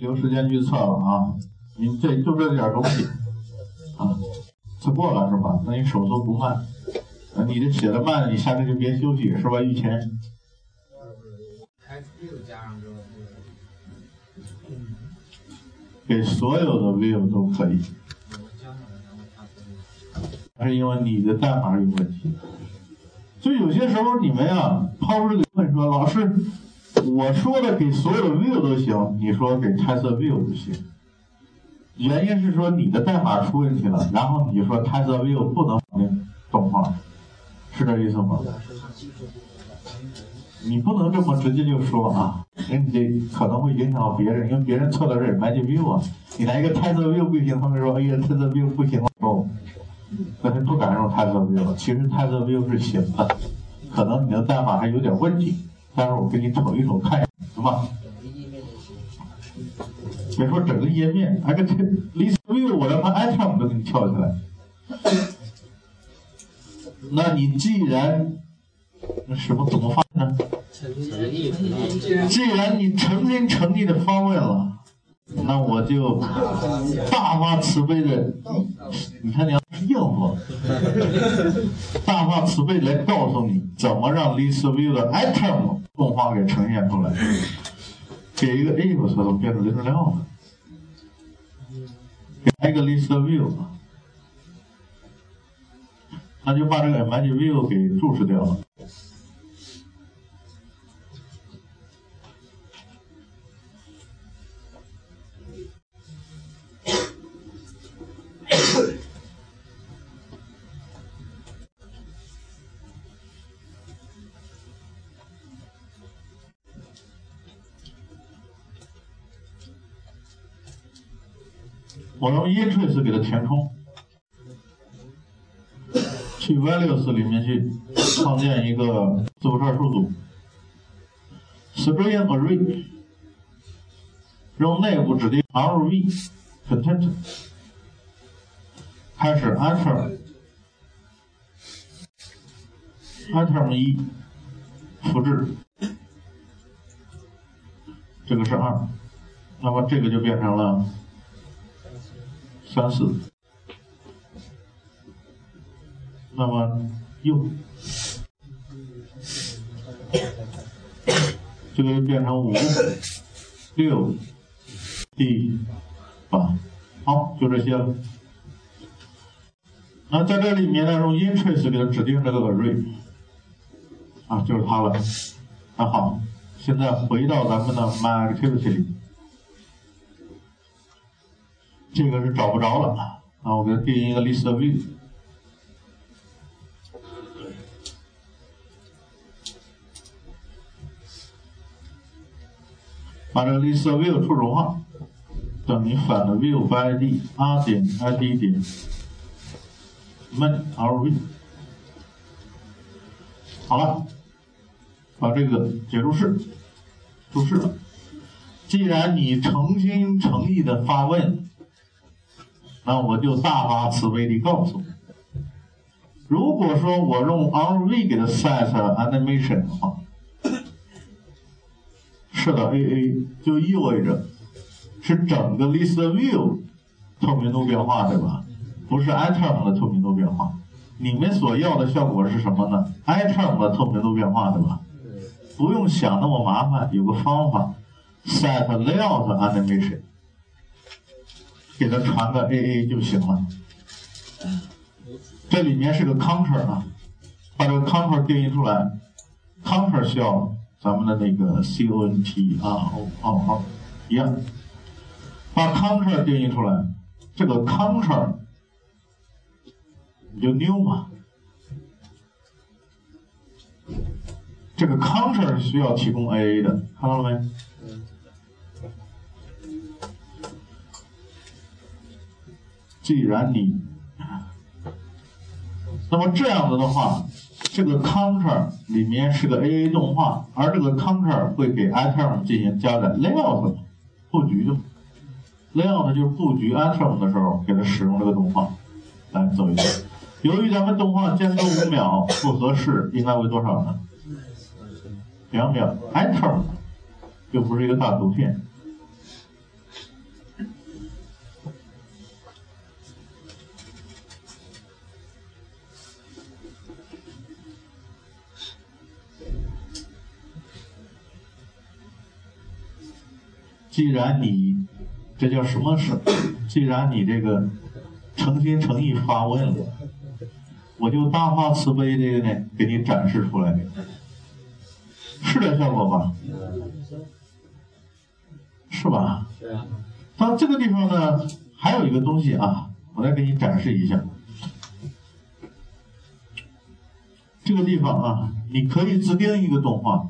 留时间去测了啊！你这就这点东西啊，测过了是吧？那你手速不慢，啊，你这写的慢，你下次就别休息是吧？玉钱。给所有的 view 都可以，还是因为你的代码有问题。就有些时候你们呀，抛出这个问说，老师，我说的给所有 view 都行，你说给 test view 不行，原因是说你的代码出问题了，然后你说 test view 不能反映动画，是这意思吗？你不能这么直接就说啊，那你可能会影响到别人，因为别人测的是 Magic View 啊，你来一个 Test View 不行，他们说哎呀 Test View 不行了哦，那他不敢用 Test View，了。其实 Test View 是行的，可能你的代码还有点问题，但是我给你瞅一瞅看，行吗？别说整个页面，哎个 List View 我让它 Item 都给你跳起来，那你既然那什么怎么发呢？既然你诚心诚意的发问了，那我就大发慈悲的，你看你要么，大发慈悲来告诉你怎么让 list view 的 item 动画给呈现出来。给一个 A，我操，怎么变成 list 料了？给一个 list view，他就把这个 image view 给注释掉了。我用 intrace 给它填充，去 values 里面去创建一个字符串数组，string array，用内部指定 rv content，开始 enter item 一，复制，这个是二，那么这个就变成了。三四，那么又就会变成五、六、七、八，好，就这些了。那在这里面呢，用 interest 给它指定这个 array，啊，就是它了。那好，现在回到咱们的 myActivity 里。这个是找不着了，那我给它定一个 list view，把这个 list view 初始化，等于反的 view by id r 点 id 点 main rv，好了，把这个解注释注释了。既然你诚心诚意的发问。那我就大发慈悲地告诉你，如果说我用 RV 给它 set animation 的话，设的 AA 就意味着是整个 list view 透明度变化，对吧？不是 item 的透明度变化。你们所要的效果是什么呢？item 的透明度变化，对吧？不用想那么麻烦，有个方法，set layout animation。给它传个 AA 就行了。这里面是个 counter 啊，把这个 counter 定义出来，counter 需要咱们的那个 cont 啊哦哦哦一样，把 counter 定义出来，这个 counter 你就 new 嘛，这个 counter 需要提供 AA 的，看到了没？既然你，那么这样子的话，这个 counter 里面是个 AA 动画，而这个 counter 会给 item 进行加载 layout 布局的，layout 就是布局 item 的时候给它使用这个动画来走一遍。由于咱们动画间隔五秒不合适，应该为多少呢？两秒，item 又不是一个大图片。既然你这叫什么事？既然你这个诚心诚意发问了，我就大发慈悲这个呢，给你展示出来，是这效果吧？是吧？对啊。到这个地方呢，还有一个东西啊，我来给你展示一下。这个地方啊，你可以自定一个动画，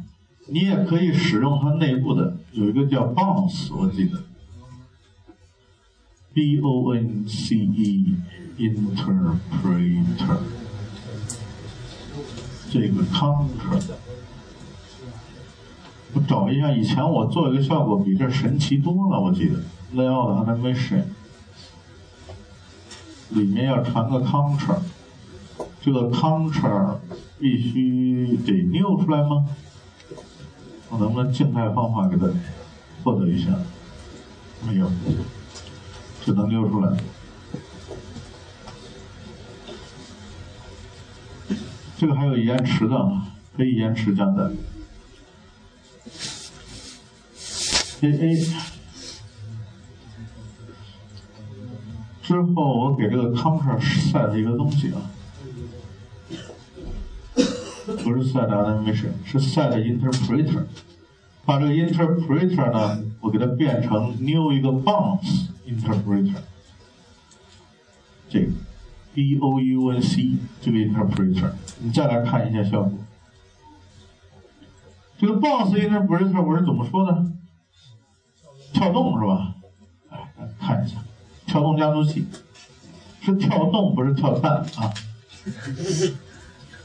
你也可以使用它内部的，有一个叫 bounce，我记得，b o n c e interpreter，这个 counter，我找一下，以前我做一个效果比这神奇多了，我记得 layout animation 里面要传个 counter。这个 counter 必须得 New 出来吗？我能不能静态方法给它获得一下？没有，只能溜出来。这个还有延迟的，可以延迟加载。A A 之后，我给这个 counter set 一个东西啊。不是 set animation，是 set interpreter。把这个 interpreter 呢，我给它变成 new 一个 bounce interpreter。这个 b o u n c 这个 interpreter，你再来看一下效果。这个 bounce interpreter 我是怎么说的？跳动是吧？哎，来看一下，跳动加速器是跳动，不是跳弹啊。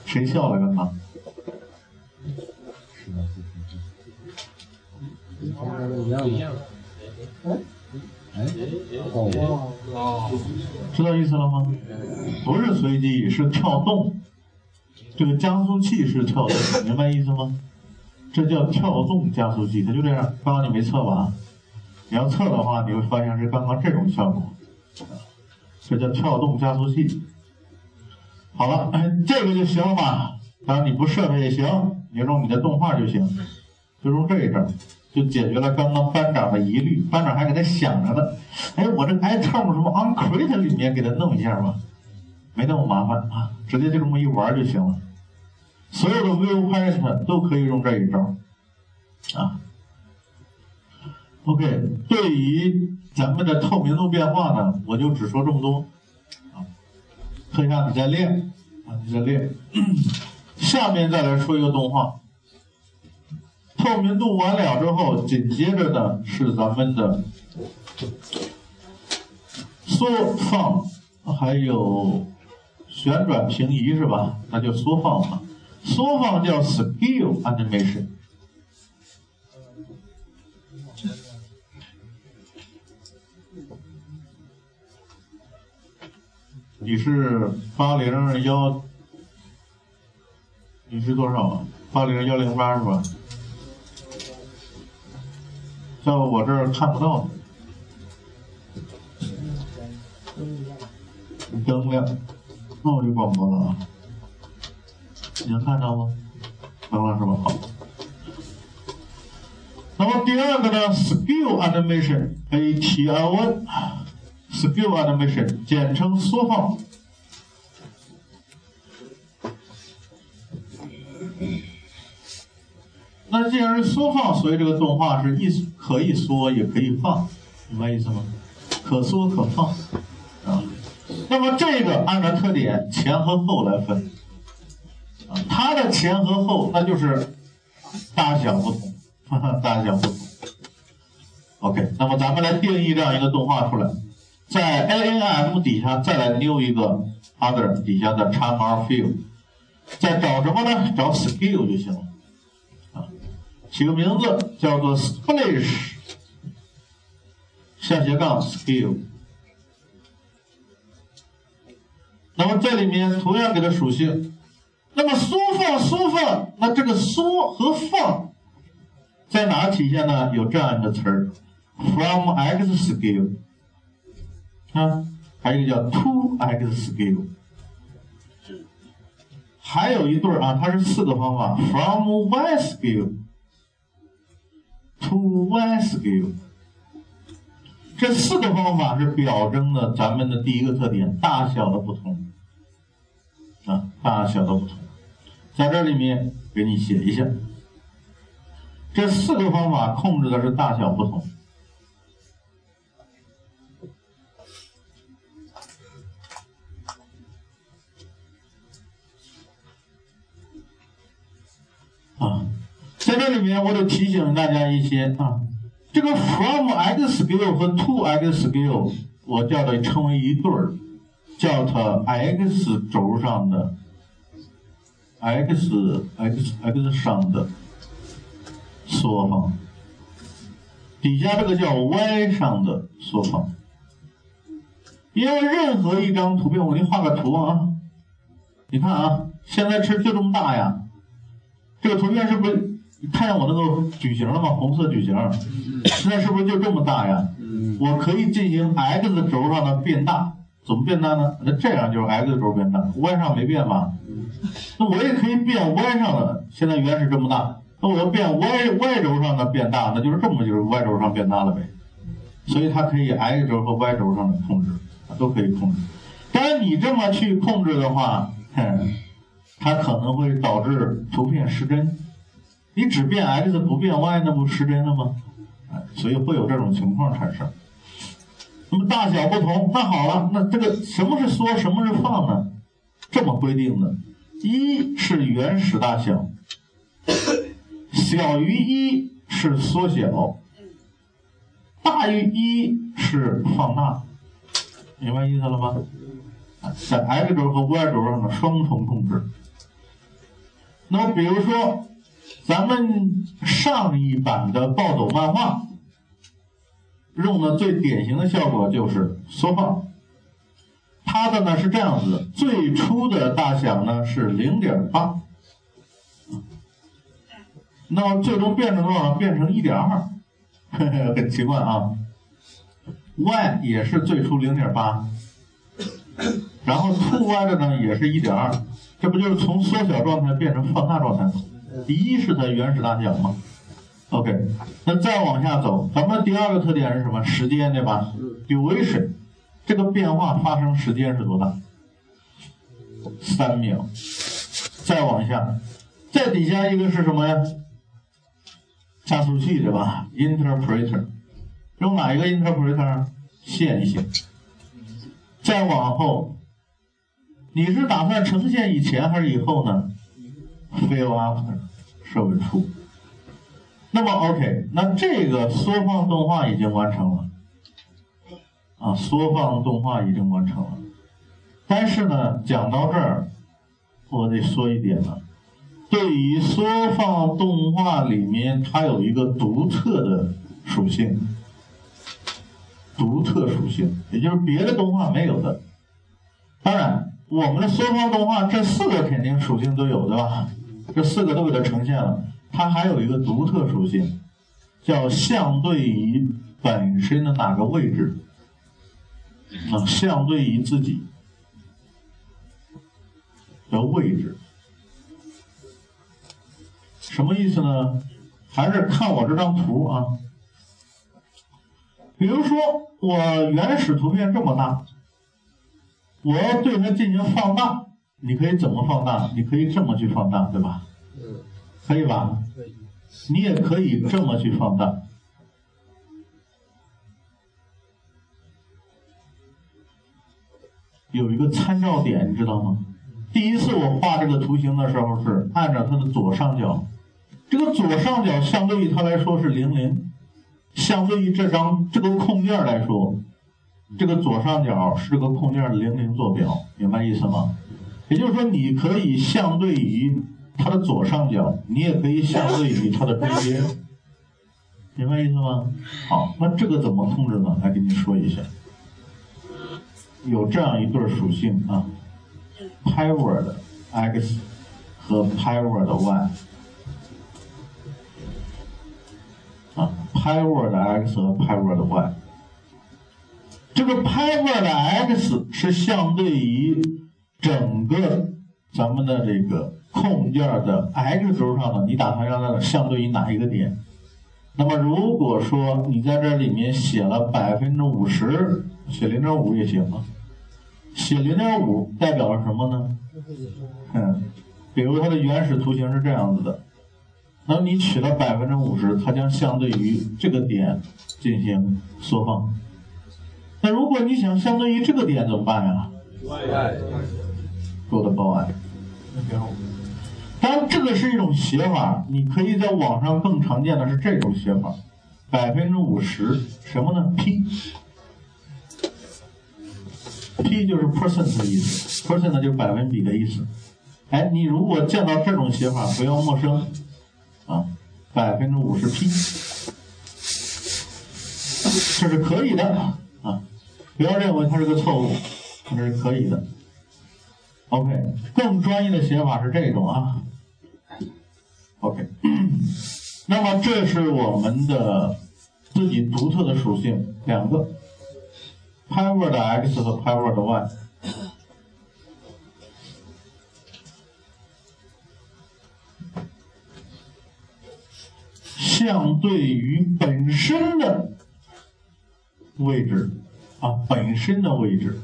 谁笑了刚刚？一样哎，哦，知道意思了吗？不是随机，是跳动。这个加速器是跳动，明白意思吗？这叫跳动加速器，它就这样。刚刚你没测吧？你要测的话，你会发现是刚刚这种效果。这叫跳动加速器。好了，这个就行了吧？当然你不设备也行，你用你的动画就行，就用这一招就解决了刚刚班长的疑虑。班长还给他想着呢，哎，我这 item 什么 OnCreate 里面给他弄一下吧，没那么麻烦啊，直接就这么一玩就行了。所有的 View Pattern 都可以用这一招啊。OK，对于咱们的透明度变化呢，我就只说这么多啊。课下你再练，啊，你再练。下面再来说一个动画，透明度完了之后，紧接着呢是咱们的缩放，还有旋转平移是吧？那就缩放嘛。缩放叫 scale animation。你是八零幺，你是多少？八零幺零八是吧？在我这儿看不到。灯亮，那我就广播了啊。你能看到吗？能了是吧？好。那么第二个呢？Skill Animation，A T I N。Scale animation，简称缩放。那既然是缩放，所以这个动画是一可以缩也可以放，明白意思吗？可缩可放啊。那么这个按照特点前和后来分啊，它的前和后那就是大小不同，大小不同。OK，那么咱们来定义这样一个动画出来。在 A N M 底下再来 new 一个 other 底下的 time R field，再找什么呢？找 skill 就行了啊，起个名字叫做 splash 下斜杠 skill。那么这里面同样给它属性，那么缩放缩放，那这个缩和放在哪体现呢？有这样一个词儿，from X skill。啊，还有一个叫 to x scale，还有一对儿啊，它是四个方法，from y scale to y scale，这四个方法是表征的咱们的第一个特点：大小的不同啊，大小的不同。在这里面给你写一下，这四个方法控制的是大小不同。在这里面我得提醒大家一些啊，这个 from x scale 和 to x scale，我叫它称为一对儿，叫它 x 轴上的 x x x 上的缩放，底下这个叫 y 上的缩放。因为任何一张图片，我给你画个图啊，你看啊，现在是就这么大呀。这个图片是不是看见我那个矩形了吗？红色矩形，现在是不是就这么大呀？我可以进行 x 轴上的变大，怎么变大呢？那这样就是 x 轴变大，y 上没变吧？那我也可以变 y 上的，现在原始这么大，那我要变 y y 轴上的变大，那就是这么就是 y 轴上变大了呗。所以它可以 x 轴和 y 轴上的控制，都可以控制。当然你这么去控制的话，哼。它可能会导致图片失真，你只变 x 不变 y，那不失真了吗？所以会有这种情况产生。那么大小不同，那好了，那这个什么是缩，什么是放呢？这么规定的：一是原始大小，小于一是缩小，大于一是放大。明白意思了吗？在 x 轴和 y 轴上的双重控制。那么，比如说，咱们上一版的暴走漫画用的最典型的效果就是缩放。它的呢是这样子，最初的大小呢是零点八，那么最终变成多少？变成一点二，很奇怪啊。y 也是最初零点八，然后 to y 的呢也是一点二。这不就是从缩小状态变成放大状态吗？一是它原始大小吗？OK，那再往下走，咱们第二个特点是什么？时间对吧？duration，这个变化发生时间是多大？三秒。再往下，再底下一个是什么呀？加速器对吧？interpreter，用哪一个 interpreter？线性。再往后。你是打算呈现以前还是以后呢？Feel after，设为处。那么 OK，那这个缩放动画已经完成了，啊，缩放动画已经完成了。但是呢，讲到这儿，我得说一点了，对于缩放动画里面，它有一个独特的属性，独特属性，也就是别的动画没有的。当然。我们的缩放动画这四个肯定属性都有，对吧？这四个都给它呈现了。它还有一个独特属性，叫相对于本身的哪个位置啊？相对于自己的位置，什么意思呢？还是看我这张图啊。比如说，我原始图片这么大。我要对它进行放大，你可以怎么放大？你可以这么去放大，对吧？可以吧？你也可以这么去放大。有一个参照点，你知道吗？第一次我画这个图形的时候是按照它的左上角，这个左上角相对于它来说是零零，相对于这张这个空件来说。这个左上角是个空件零零坐标，明白意思吗？也就是说，你可以相对于它的左上角，你也可以相对于它的中间，明白意思吗？好，那这个怎么控制呢？来给你说一下，有这样一对属性啊，pivot x 和 pivot y 啊，pivot x 和 pivot y。这个 pivot 的 x 是相对于整个咱们的这个空件的 x 轴上呢，你打算让它相对于哪一个点？那么如果说你在这里面写了百分之五十，写零点五也行啊。写零点五代表了什么呢？嗯，比如它的原始图形是这样子的，那么你取了百分之五十，它将相对于这个点进行缩放。那如果你想相对于这个点怎么办呀？做的报案。当当然，这个是一种写法，你可以在网上更常见的是这种写法，百分之五十什么呢？P，P 就是 percent 的意思，percent 就是百分比的意思。哎，你如果见到这种写法，不要陌生啊，百分之五十 P，这是可以的啊，不要认为它是个错误，它是可以的。OK，更专业的写法是这种啊。OK，那么这是我们的自己独特的属性，两个，power 的 x 和 power 的 y。相对于本身的位置啊，本身的位置。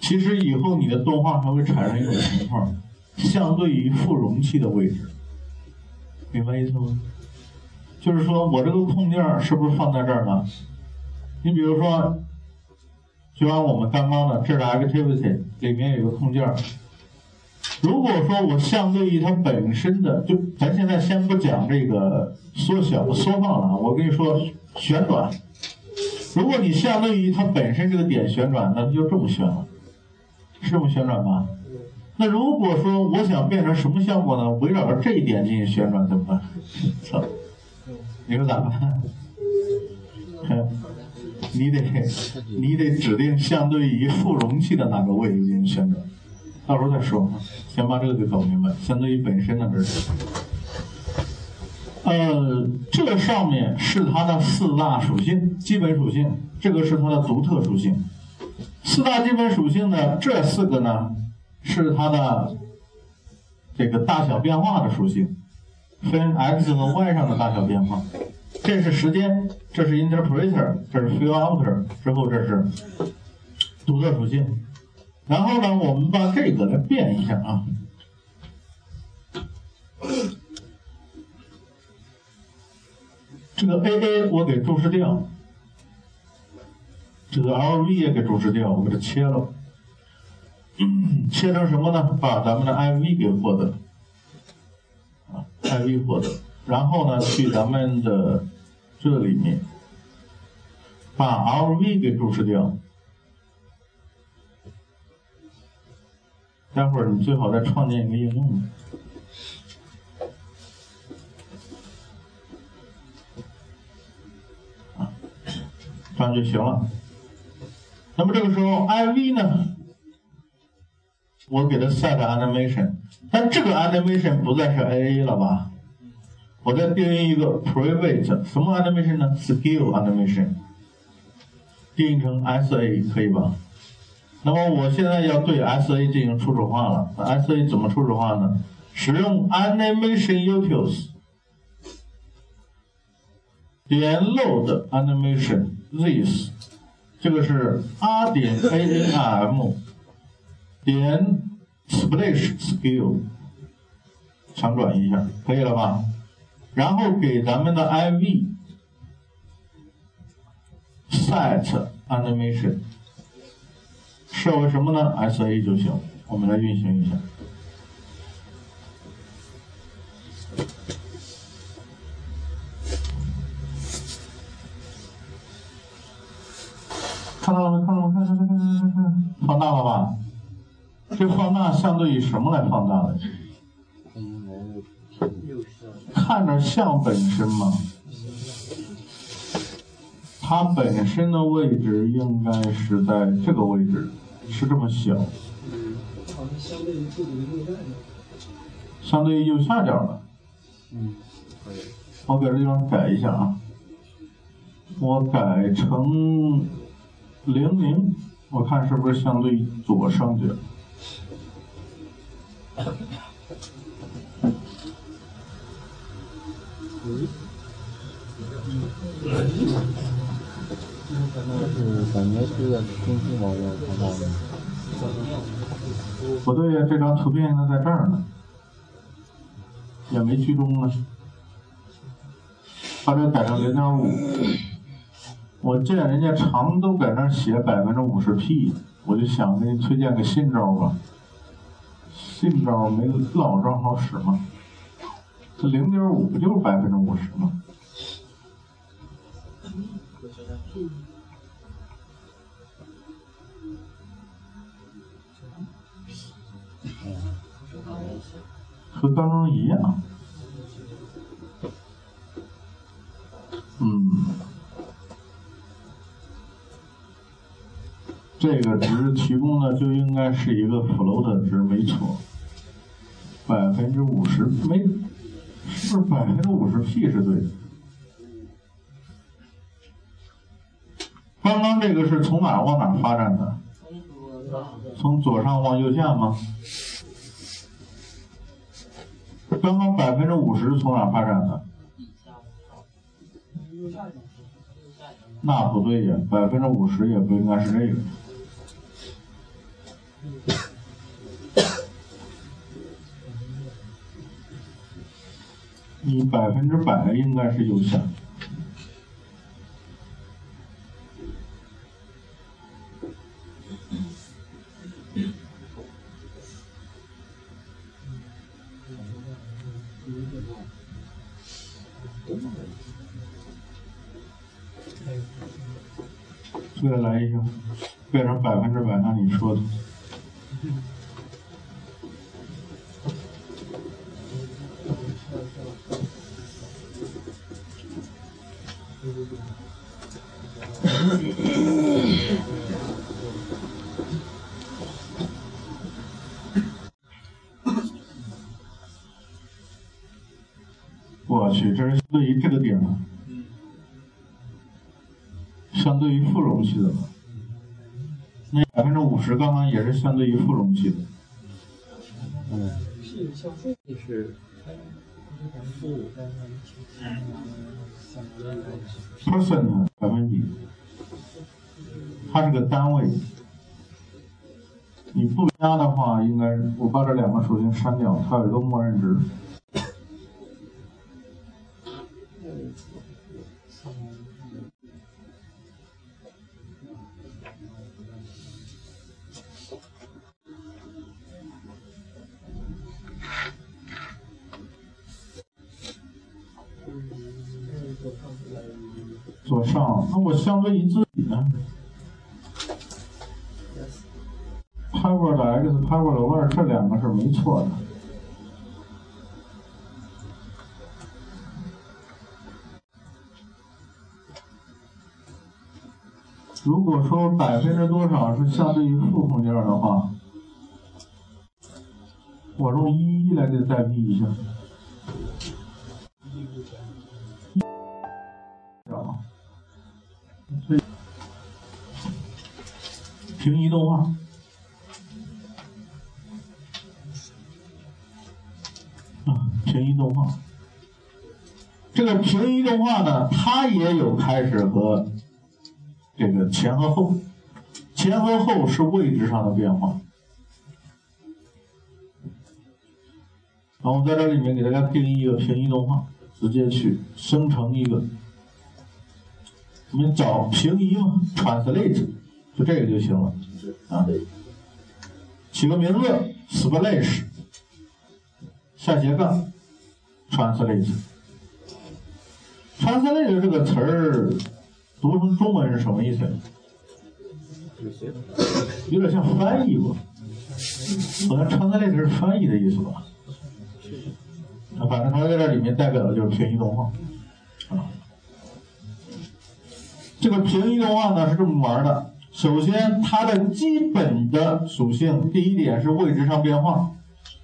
其实以后你的动画还会产生一种情况，相对于副容器的位置，明白意思吗？就是说我这个空件是不是放在这儿呢？你比如说，就按我们刚刚的这是 activity 里面有个空件，如果说我相对于它本身的，就咱现在先不讲这个缩小缩放了啊，我跟你说旋转，如果你相对于它本身这个点旋转，那就这么旋了。是这么旋转吗？那如果说我想变成什么效果呢？围绕着这一点进行旋转怎么办？操！你说咋办？你得你得指定相对于副容器的哪个位置进行旋转，到时候再说。先把这个给搞明白。相对于本身的这是，呃，这上面是它的四大属性，基本属性，这个是它的独特属性。四大基本属性呢，这四个呢是它的这个大小变化的属性，分 x 和 y 上的大小变化。这是时间，这是 interpreter，这是 filter，之后这是独特属性。然后呢，我们把这个来变一下啊，这个 aa 我给注释掉。这个 LV 也给注释掉，我给它切了，切成什么呢？把咱们的 IV 给获得，啊，IV 获得，然后呢，去咱们的这里面把 LV 给注释掉。待会儿你最好再创建一个应用，啊，这样就行了。那么这个时候，IV 呢，我给它 set animation，但这个 animation 不再是 AA 了吧？我再定义一个 private，什么 animation 呢？skill animation，定义成 SA 可以吧？那么我现在要对 SA 进行初始化了，SA 怎么初始化呢？使用 animation utils 点 load animation this。这个是 r 点 a a m 点 splash scale 强转一下，可以了吧？然后给咱们的 i v set animation 设为什么呢？s a 就行。我们来运行一下。看到了没？看到了看看看看看看，放大了吧？这放大相对于什么来放大的？看着像本身吗？它本身的位置应该是在这个位置，是这么小。相对于右下角的。嗯，可以。我给这地方改一下啊，我改成。零零，我看是不是相对左上角？是感觉是中心网络看到的。不对呀，这张图片应该在这儿呢，也没居中啊。把这改成零点五，我见人家常都在那儿写百分之五十 P，我就想给你推荐个新招吧。新招没老招好使吗？这零点五不就是百分之五十吗？和刚刚一样。嗯，这个值提供的就应该是一个 float 值，没错。百分之五十没，是不是百分之五十 P 是对的？刚刚这个是从哪往哪发展的？从左上往右下吗？刚刚百分之五十从哪发展的？那不对呀，百分之五十也不应该是这个。你百分之百应该是右下。再来一下，变成百分之百，按你说的。负容器的嘛。那百分之五十刚刚也是相对于负容器的。嗯，就是负 percent 百分比，它是个单位。你不加的话，应该我把这两个属性删掉，它有一个默认值。左上，那我相对于自己呢？power 的 x，power 的 y，这两个是没错的。如果说百分之多少是相对于负空间的话，我用一一来给代替一下。平移动画，啊，平移动画。这个平移动画呢，它也有开始和这个前和后，前和后是位置上的变化。然后在这里面给大家定义一个平移动画，直接去生成一个。我们找平移嘛，translate，就这个就行了啊。起个名字，splash，下斜杠，translate。translate 这个词儿读成中文是什么意思？有点像翻译吧？好像 translate 是翻译的意思吧？啊，反正它在这里面代表的就是平移动画啊。这个平移动画呢是这么玩的，首先它的基本的属性，第一点是位置上变化。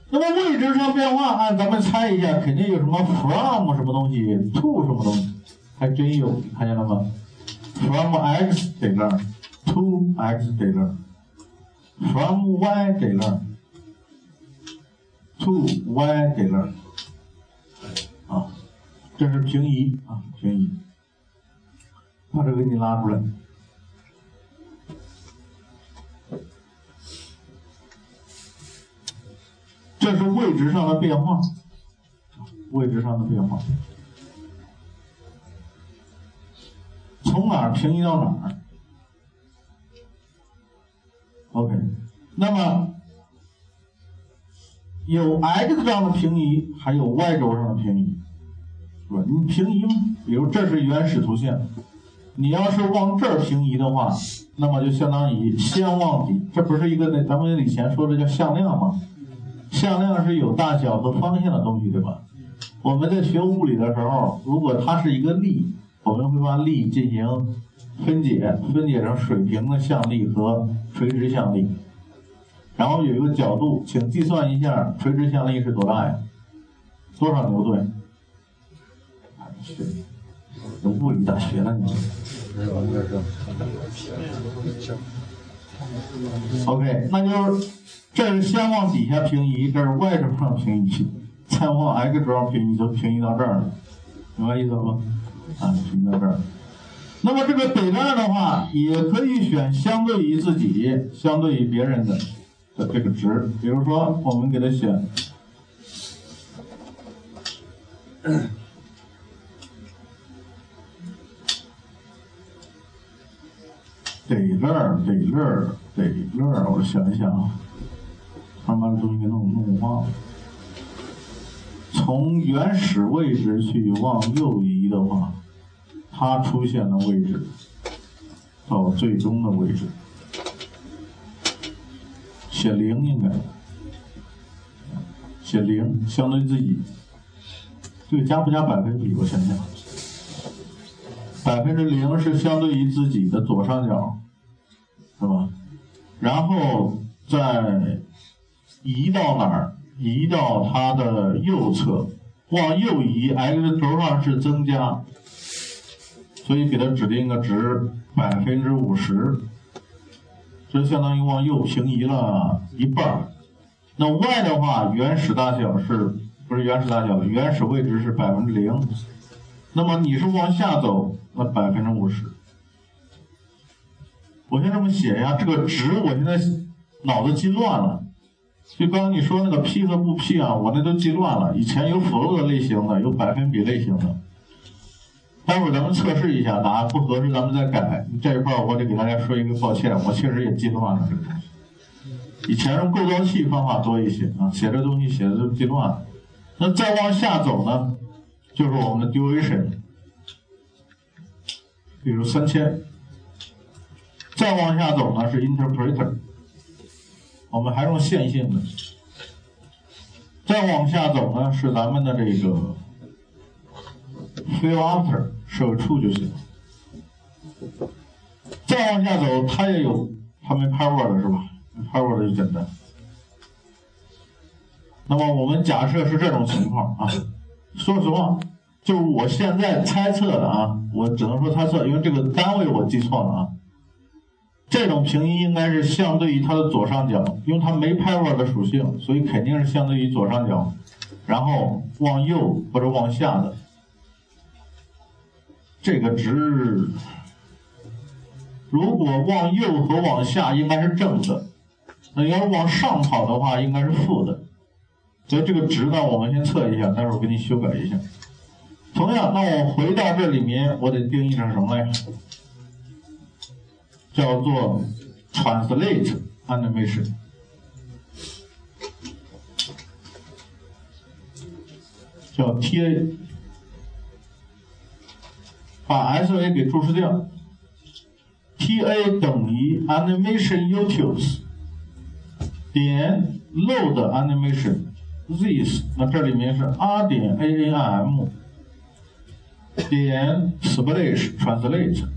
那么位置上变化，按咱们猜一下，肯定有什么 from 什么东西，to 什么东西，还真有，看见了吗？from x 在这儿，to x 在这儿，from y 在这儿，to y 在这儿，啊这是平移啊，平移，把这个给你拉出来。这是位置上的变化，位置上的变化，从哪儿平移到哪儿？OK，那么有 x 轴上的平移，还有 y 轴上的平移，是吧？你平移，比如这是原始图像，你要是往这儿平移的话，那么就相当于先往底，这不是一个那咱们以前说的叫向量吗？向量是有大小和方向的东西，对吧？我们在学物理的时候，如果它是一个力，我们会把力进行分解，分解成水平的向力和垂直向力。然后有一个角度，请计算一下垂直向力是多大呀？多少牛顿？是，有物理咋学的你？OK，那就是这是先往底下平移，这是 y 轴上平移，再往 x 轴上平移，就平移到这儿了，明白意思吗？啊，平移到这儿。那么这个北站的话，也可以选相对于自己、相对于别人的的这个值，比如说我们给它选。得乐儿，得乐儿，得乐儿，我想一想啊，慢慢的东西给弄弄忘了。从原始位置去往右移的话，它出现的位置到最终的位置，写零应该，写零相对自己，这个加不加百分比？我想想。百分之零是相对于自己的左上角，是吧？然后再移到哪儿？移到它的右侧，往右移，x 轴上是增加，所以给它指定个值百分之五十，这相当于往右平移了一半儿。那 y 的话，原始大小是不是原始大小？原始位置是百分之零。那么你是往下走，那百分之五十。我先这么写呀，这个值我现在脑子记乱了。就刚刚你说那个 P 和不 P 啊，我那都记乱了。以前有 float 类型的，有百分比类型的。待会儿咱们测试一下，哪不合适咱们再改。这一块我得给大家说一个抱歉，我确实也记乱了这个东西。以前用构造器方法多一些啊，写这东西写的都记乱了。那再往下走呢？就是我们的 duration，比如三千，再往下走呢是 interpreter，我们还用线性的，再往下走呢是咱们的这个 fill after 设个处就行，再往下走它也有，它没 power 的是吧？power 的就简单。那么我们假设是这种情况啊。说实话，就是我现在猜测的啊，我只能说猜测，因为这个单位我记错了啊。这种平移应该是相对于它的左上角，因为它没 power 的属性，所以肯定是相对于左上角，然后往右或者往下的。这个值，如果往右和往下应该是正的，那要是往上跑的话应该是负的。所以这个值呢，我们先测一下，待会儿给你修改一下。同样，那我回到这里面，我得定义成什么呀？叫做 translate animation，叫 TA，把 SA 给注释掉。TA 等于 animation utils 点 load animation。this 那这里面是 r 点 a n i m 点 splash translate。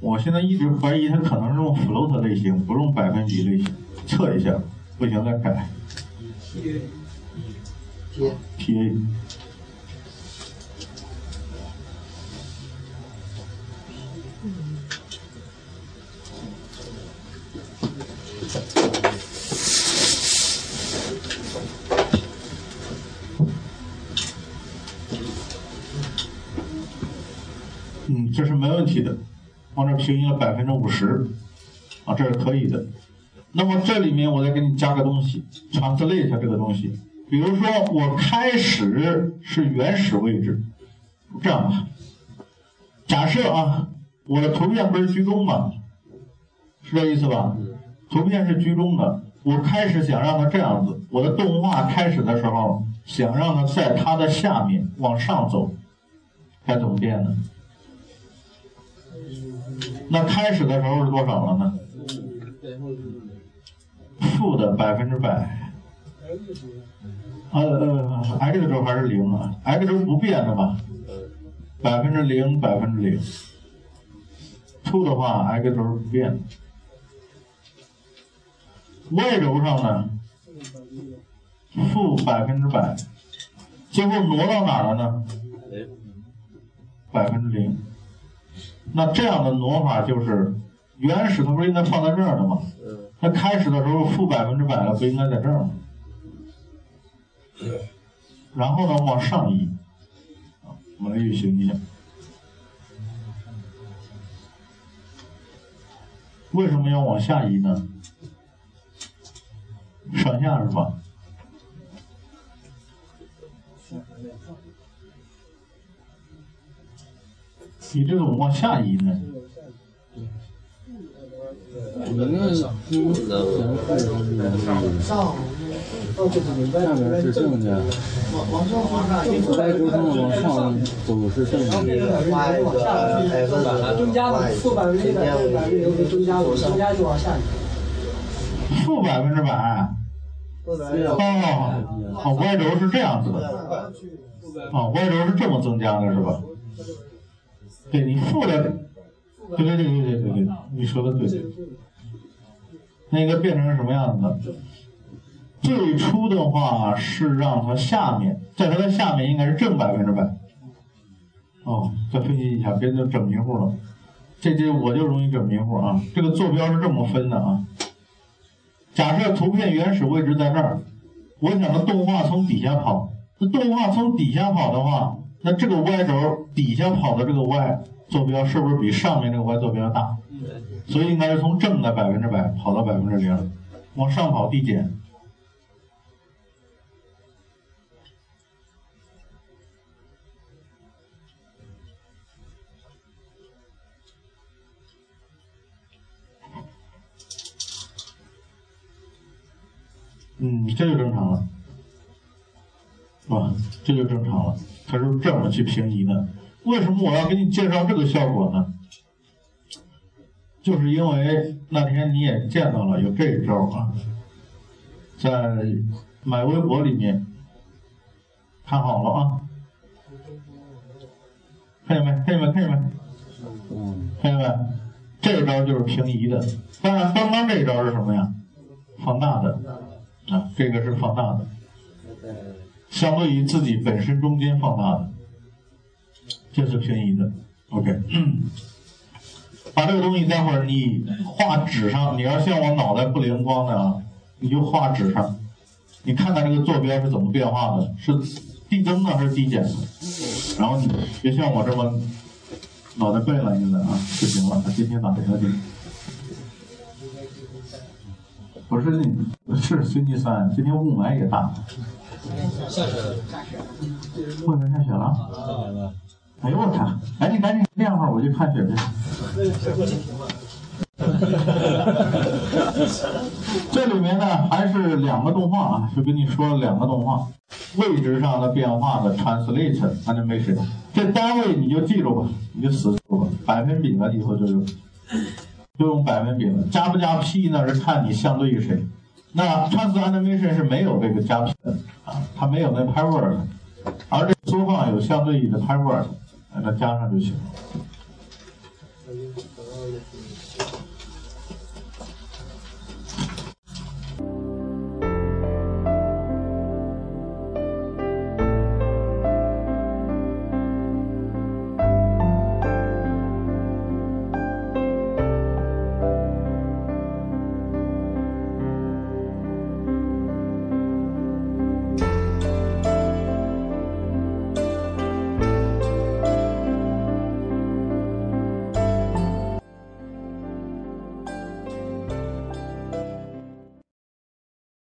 我现在一直怀疑它可能用 float 类型，不用百分比类型，测一下，不行再改。T A T A。这是没问题的。往这平移了百分之五十，啊，这是可以的。那么这里面我再给你加个东西，translate 这个东西，比如说我开始是原始位置，这样吧，假设啊，我的图片不是居中吗？是这意思吧？图片是居中的，我开始想让它这样子，我的动画开始的时候想让它在它的下面往上走，该怎么变呢？那开始的时候是多少了呢？负的百分之百。呃呃，x 轴还是零啊？x 轴不变的吧？百分之零，百分之零。2的话，x 轴不变。y 轴上呢，负百分之百，最后挪到哪了呢？百分之零。那这样的挪法就是，原始它不是应该放在这儿的吗？那开始的时候负百分之百了，不应该在这儿吗？然后呢，往上移，啊，我们来运行一下。为什么要往下移呢？上下是吧？你这种往下移呢？你那是前负还是原负？下面是正的，该轴上往上走是正的，增加了负百分之一百负百分之零就增加了，增加就往下移。负百分之百。哦，好，y 轴是这样子的。哦，y 轴是这么增加的，是吧？对你负的，对对对对对对对，你说的对。那应该变成什么样子呢？最初的话是让它下面，在它的下面应该是正百分之百。哦，再分析一下，别就整迷糊了。这这我就容易整迷糊啊。这个坐标是这么分的啊。假设图片原始位置在这儿，我想的动画从底下跑，那动画从底下跑的话，那这个 y 轴底下跑的这个 y 坐标是不是比上面这个 y 坐标大？所以应该是从正的百分之百跑到百分之零，往上跑递减。嗯，这就正常了，是吧？这就正常了，它是这么去平移的。为什么我要给你介绍这个效果呢？就是因为那天你也见到了有这一招啊，在买微博里面看好了啊，看见没？看见没？看见没？嗯，看见没？这一招就是平移的。当然，刚刚这一招是什么呀？放大的啊，这个是放大的，相对于自己本身中间放大的，这是偏移的。OK，把这个东西待会儿你画纸上，你要像我脑袋不灵光的啊，你就画纸上，你看看这个坐标是怎么变化的，是递增的还是递减的？然后你别像我这么脑袋背了现在啊，不行了，今天咋的了？今天不是你是星期三，今天雾霾也大，下雪了，下雪了。哎呦我看，哎你赶紧这样会儿我去看雪去。这里面呢还是两个动画啊，就跟你说了两个动画，位置上的变化的 translate animation，这单位你就记住吧，你就死住吧，百分比了以后就用，就用百分比了，加不加 p 呢是看你相对于谁。那 trans animation 是没有这个加 p 的啊，它没有那 pivot，而这缩放有相对应的 pivot，把它加上就行了。